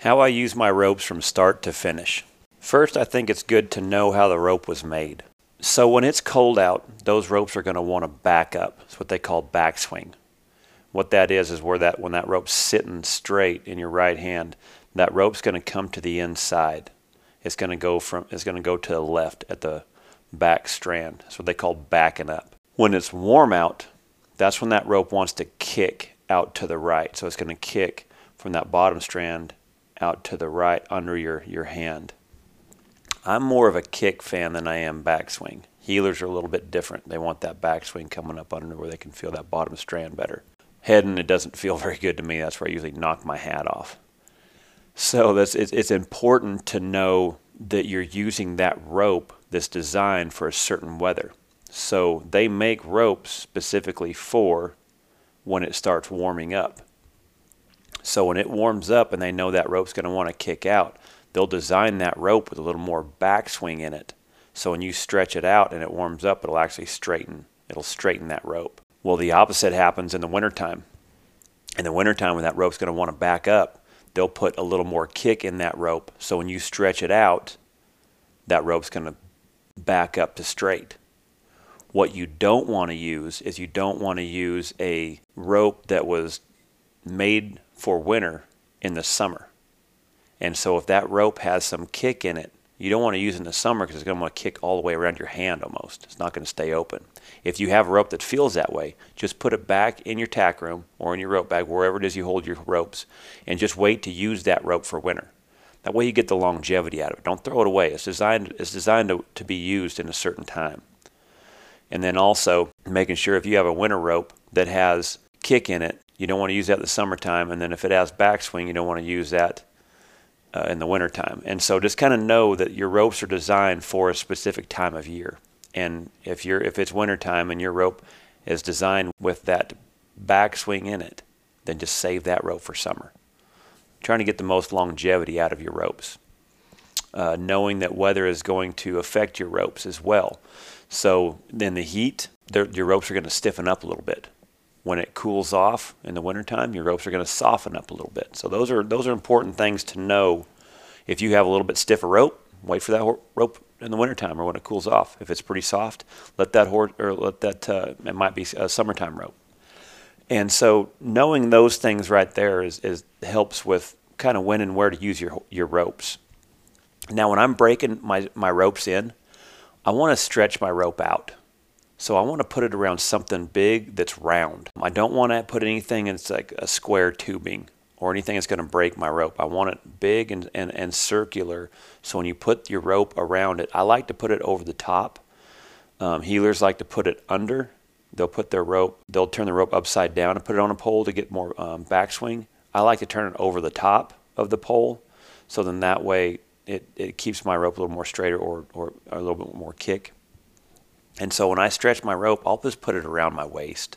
How I use my ropes from start to finish. First, I think it's good to know how the rope was made. So when it's cold out, those ropes are going to want to back up. It's what they call backswing. What that is is where that when that rope's sitting straight in your right hand, that rope's going to come to the inside. It's going to go from it's going to go to the left at the back strand. That's what they call backing up. When it's warm out, that's when that rope wants to kick out to the right. So it's going to kick from that bottom strand out to the right under your, your hand. I'm more of a kick fan than I am backswing. Heelers are a little bit different. They want that backswing coming up under where they can feel that bottom strand better. Heading, it doesn't feel very good to me. That's where I usually knock my hat off. So it's, it's important to know that you're using that rope that's designed for a certain weather. So they make ropes specifically for when it starts warming up. So when it warms up and they know that rope's going to want to kick out, they'll design that rope with a little more backswing in it. So when you stretch it out and it warms up, it'll actually straighten. It'll straighten that rope. Well, the opposite happens in the wintertime. In the wintertime, when that rope's going to want to back up, they'll put a little more kick in that rope. So when you stretch it out, that rope's going to back up to straight. What you don't want to use is you don't want to use a rope that was made for winter in the summer. And so if that rope has some kick in it, you don't want to use it in the summer because it's going to want to kick all the way around your hand almost. It's not going to stay open. If you have a rope that feels that way, just put it back in your tack room or in your rope bag, wherever it is you hold your ropes, and just wait to use that rope for winter. That way you get the longevity out of it. Don't throw it away. It's designed, it's designed to, to be used in a certain time. And then also making sure if you have a winter rope that has kick in it, you don't want to use that in the summertime. And then if it has backswing, you don't want to use that uh, in the wintertime. And so just kind of know that your ropes are designed for a specific time of year. And if you're if it's wintertime and your rope is designed with that backswing in it, then just save that rope for summer. Trying to get the most longevity out of your ropes. Uh, knowing that weather is going to affect your ropes as well. So then the heat, your ropes are going to stiffen up a little bit when it cools off in the wintertime, your ropes are going to soften up a little bit. So those are those are important things to know. If you have a little bit stiffer rope, wait for that rope in the wintertime or when it cools off. If it's pretty soft, let that or let that uh, it might be a summertime rope. And so knowing those things right there is, is helps with kind of when and where to use your your ropes. Now when I'm breaking my, my ropes in, I want to stretch my rope out. So I want to put it around something big that's round. I don't want to put anything that's like a square tubing or anything that's going to break my rope. I want it big and, and, and circular. So when you put your rope around it, I like to put it over the top. Um, heelers like to put it under. They'll put their rope, they'll turn the rope upside down and put it on a pole to get more um, backswing. I like to turn it over the top of the pole. So then that way it, it keeps my rope a little more straighter or, or a little bit more kick. And so when I stretch my rope, I'll just put it around my waist.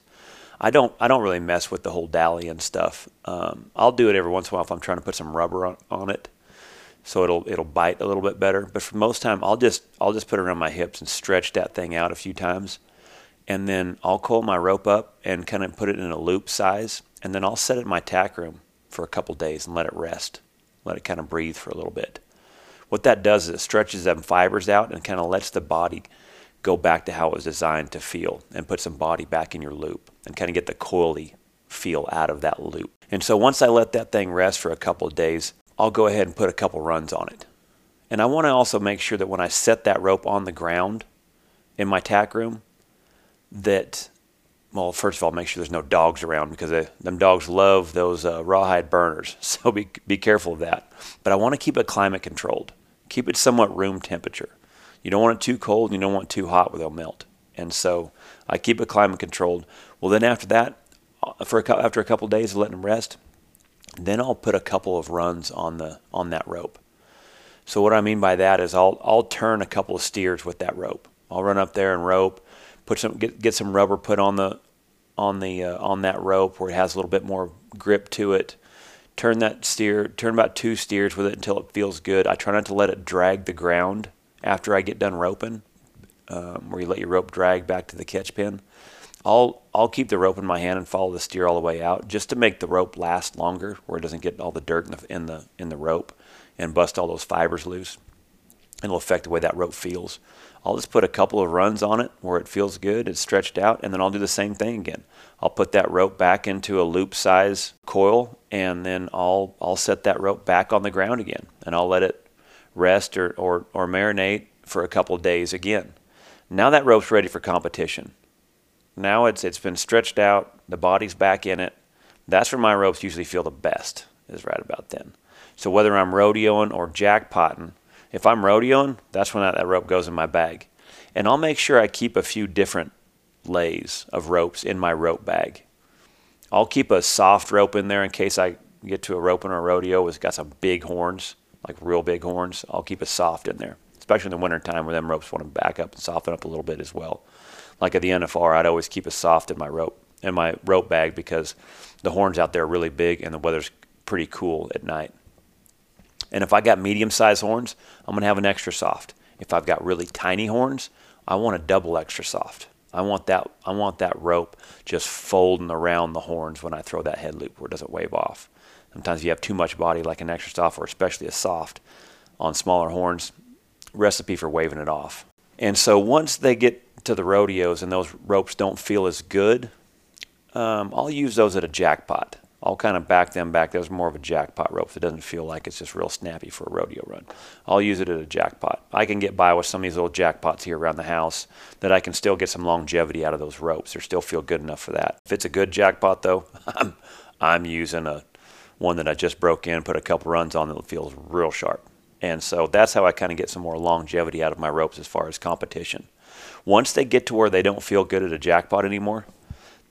I don't I don't really mess with the whole dally and stuff. Um, I'll do it every once in a while if I'm trying to put some rubber on, on it, so it'll it'll bite a little bit better. But for most time, I'll just I'll just put it around my hips and stretch that thing out a few times, and then I'll coil my rope up and kind of put it in a loop size, and then I'll set it in my tack room for a couple days and let it rest, let it kind of breathe for a little bit. What that does is it stretches them fibers out and kind of lets the body go back to how it was designed to feel and put some body back in your loop and kind of get the coily feel out of that loop. And so once I let that thing rest for a couple of days, I'll go ahead and put a couple runs on it. And I want to also make sure that when I set that rope on the ground in my tack room, that, well, first of all, make sure there's no dogs around because they, them dogs love those uh, rawhide burners. So be, be careful of that. But I want to keep it climate controlled, keep it somewhat room temperature. You don't want it too cold and you don't want it too hot where they'll melt. And so I keep it climate controlled. Well, then after that, uh, for a, after a couple of days of letting them rest, then I'll put a couple of runs on the on that rope. So what I mean by that is I'll I'll turn a couple of steers with that rope. I'll run up there and rope, put some get get some rubber put on the on the uh, on that rope where it has a little bit more grip to it. Turn that steer, turn about two steers with it until it feels good. I try not to let it drag the ground after I get done roping, um, where you let your rope drag back to the catch pen. I'll I'll keep the rope in my hand and follow the steer all the way out just to make the rope last longer, where it doesn't get all the dirt in the in the in the rope and bust all those fibers loose. It'll affect the way that rope feels. I'll just put a couple of runs on it where it feels good, it's stretched out, and then I'll do the same thing again. I'll put that rope back into a loop size coil, and then I'll I'll set that rope back on the ground again, and I'll let it rest or or, or marinate for a couple days again. Now that rope's ready for competition. Now it's it's been stretched out, the body's back in it. That's where my ropes usually feel the best, is right about then. So whether I'm rodeoing or jackpotting, if I'm rodeoing, that's when that, that rope goes in my bag. And I'll make sure I keep a few different lays of ropes in my rope bag. I'll keep a soft rope in there in case I get to a rope in a rodeo that's got some big horns, like real big horns. I'll keep it soft in there, especially in the wintertime where them ropes want to back up and soften up a little bit as well like at the NFR, I'd always keep a soft in my rope in my rope bag because the horns out there are really big and the weather's pretty cool at night. And if I got medium sized horns, I'm gonna have an extra soft. If I've got really tiny horns, I want a double extra soft. I want that I want that rope just folding around the horns when I throw that head loop where it doesn't wave off. Sometimes if you have too much body like an extra soft or especially a soft on smaller horns, recipe for waving it off. And so once they get to the rodeos and those ropes don't feel as good, um, I'll use those at a jackpot. I'll kind of back them back. There's more of a jackpot rope. It doesn't feel like it's just real snappy for a rodeo run. I'll use it at a jackpot. I can get by with some of these little jackpots here around the house that I can still get some longevity out of those ropes. They still feel good enough for that. If it's a good jackpot though, I'm I'm using a one that I just broke in, put a couple runs on that feels real sharp. And so that's how I kind of get some more longevity out of my ropes as far as competition. Once they get to where they don't feel good at a jackpot anymore,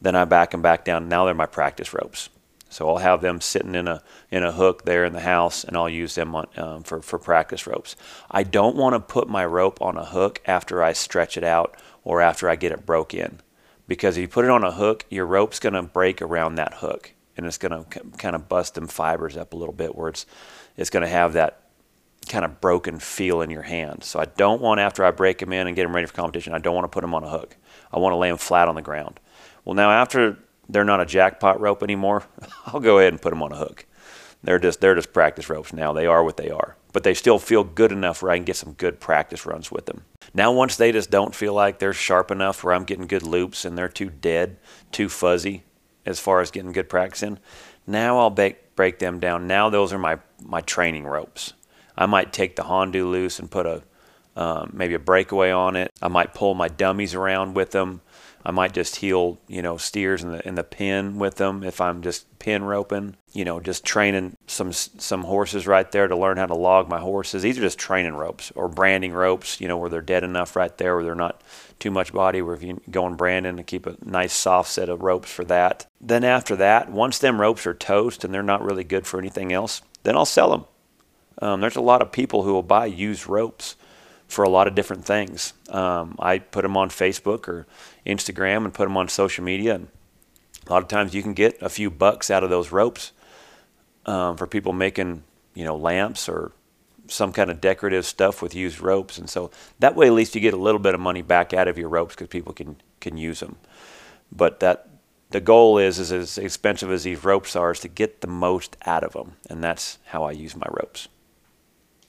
then I back them back down. Now they're my practice ropes. So I'll have them sitting in a in a hook there in the house, and I'll use them on, um, for for practice ropes. I don't want to put my rope on a hook after I stretch it out or after I get it broke in, because if you put it on a hook, your rope's going to break around that hook, and it's going to kind of bust them fibers up a little bit, where it's it's going to have that kind of broken feel in your hand. So I don't want after I break them in and get them ready for competition, I don't want to put them on a hook. I want to lay them flat on the ground. Well, now after they're not a jackpot rope anymore, I'll go ahead and put them on a hook. They're just they're just practice ropes now. They are what they are, but they still feel good enough where I can get some good practice runs with them. Now, once they just don't feel like they're sharp enough where I'm getting good loops and they're too dead, too fuzzy as far as getting good practice in, now I'll break break them down. Now those are my my training ropes. I might take the Hondu loose and put a um, maybe a breakaway on it. I might pull my dummies around with them. I might just heel, you know, steers in the in the pen with them if I'm just pen roping. You know, just training some some horses right there to learn how to log my horses. These are just training ropes or branding ropes. You know, where they're dead enough right there, where they're not too much body. Where if you go and branding and keep a nice soft set of ropes for that. Then after that, once them ropes are toast and they're not really good for anything else, then I'll sell them. Um, there's a lot of people who will buy used ropes for a lot of different things. Um, I put them on Facebook or Instagram and put them on social media. And a lot of times you can get a few bucks out of those ropes um, for people making, you know, lamps or some kind of decorative stuff with used ropes. And so that way, at least you get a little bit of money back out of your ropes because people can can use them. But that the goal is, is as expensive as these ropes are, is to get the most out of them, and that's how I use my ropes.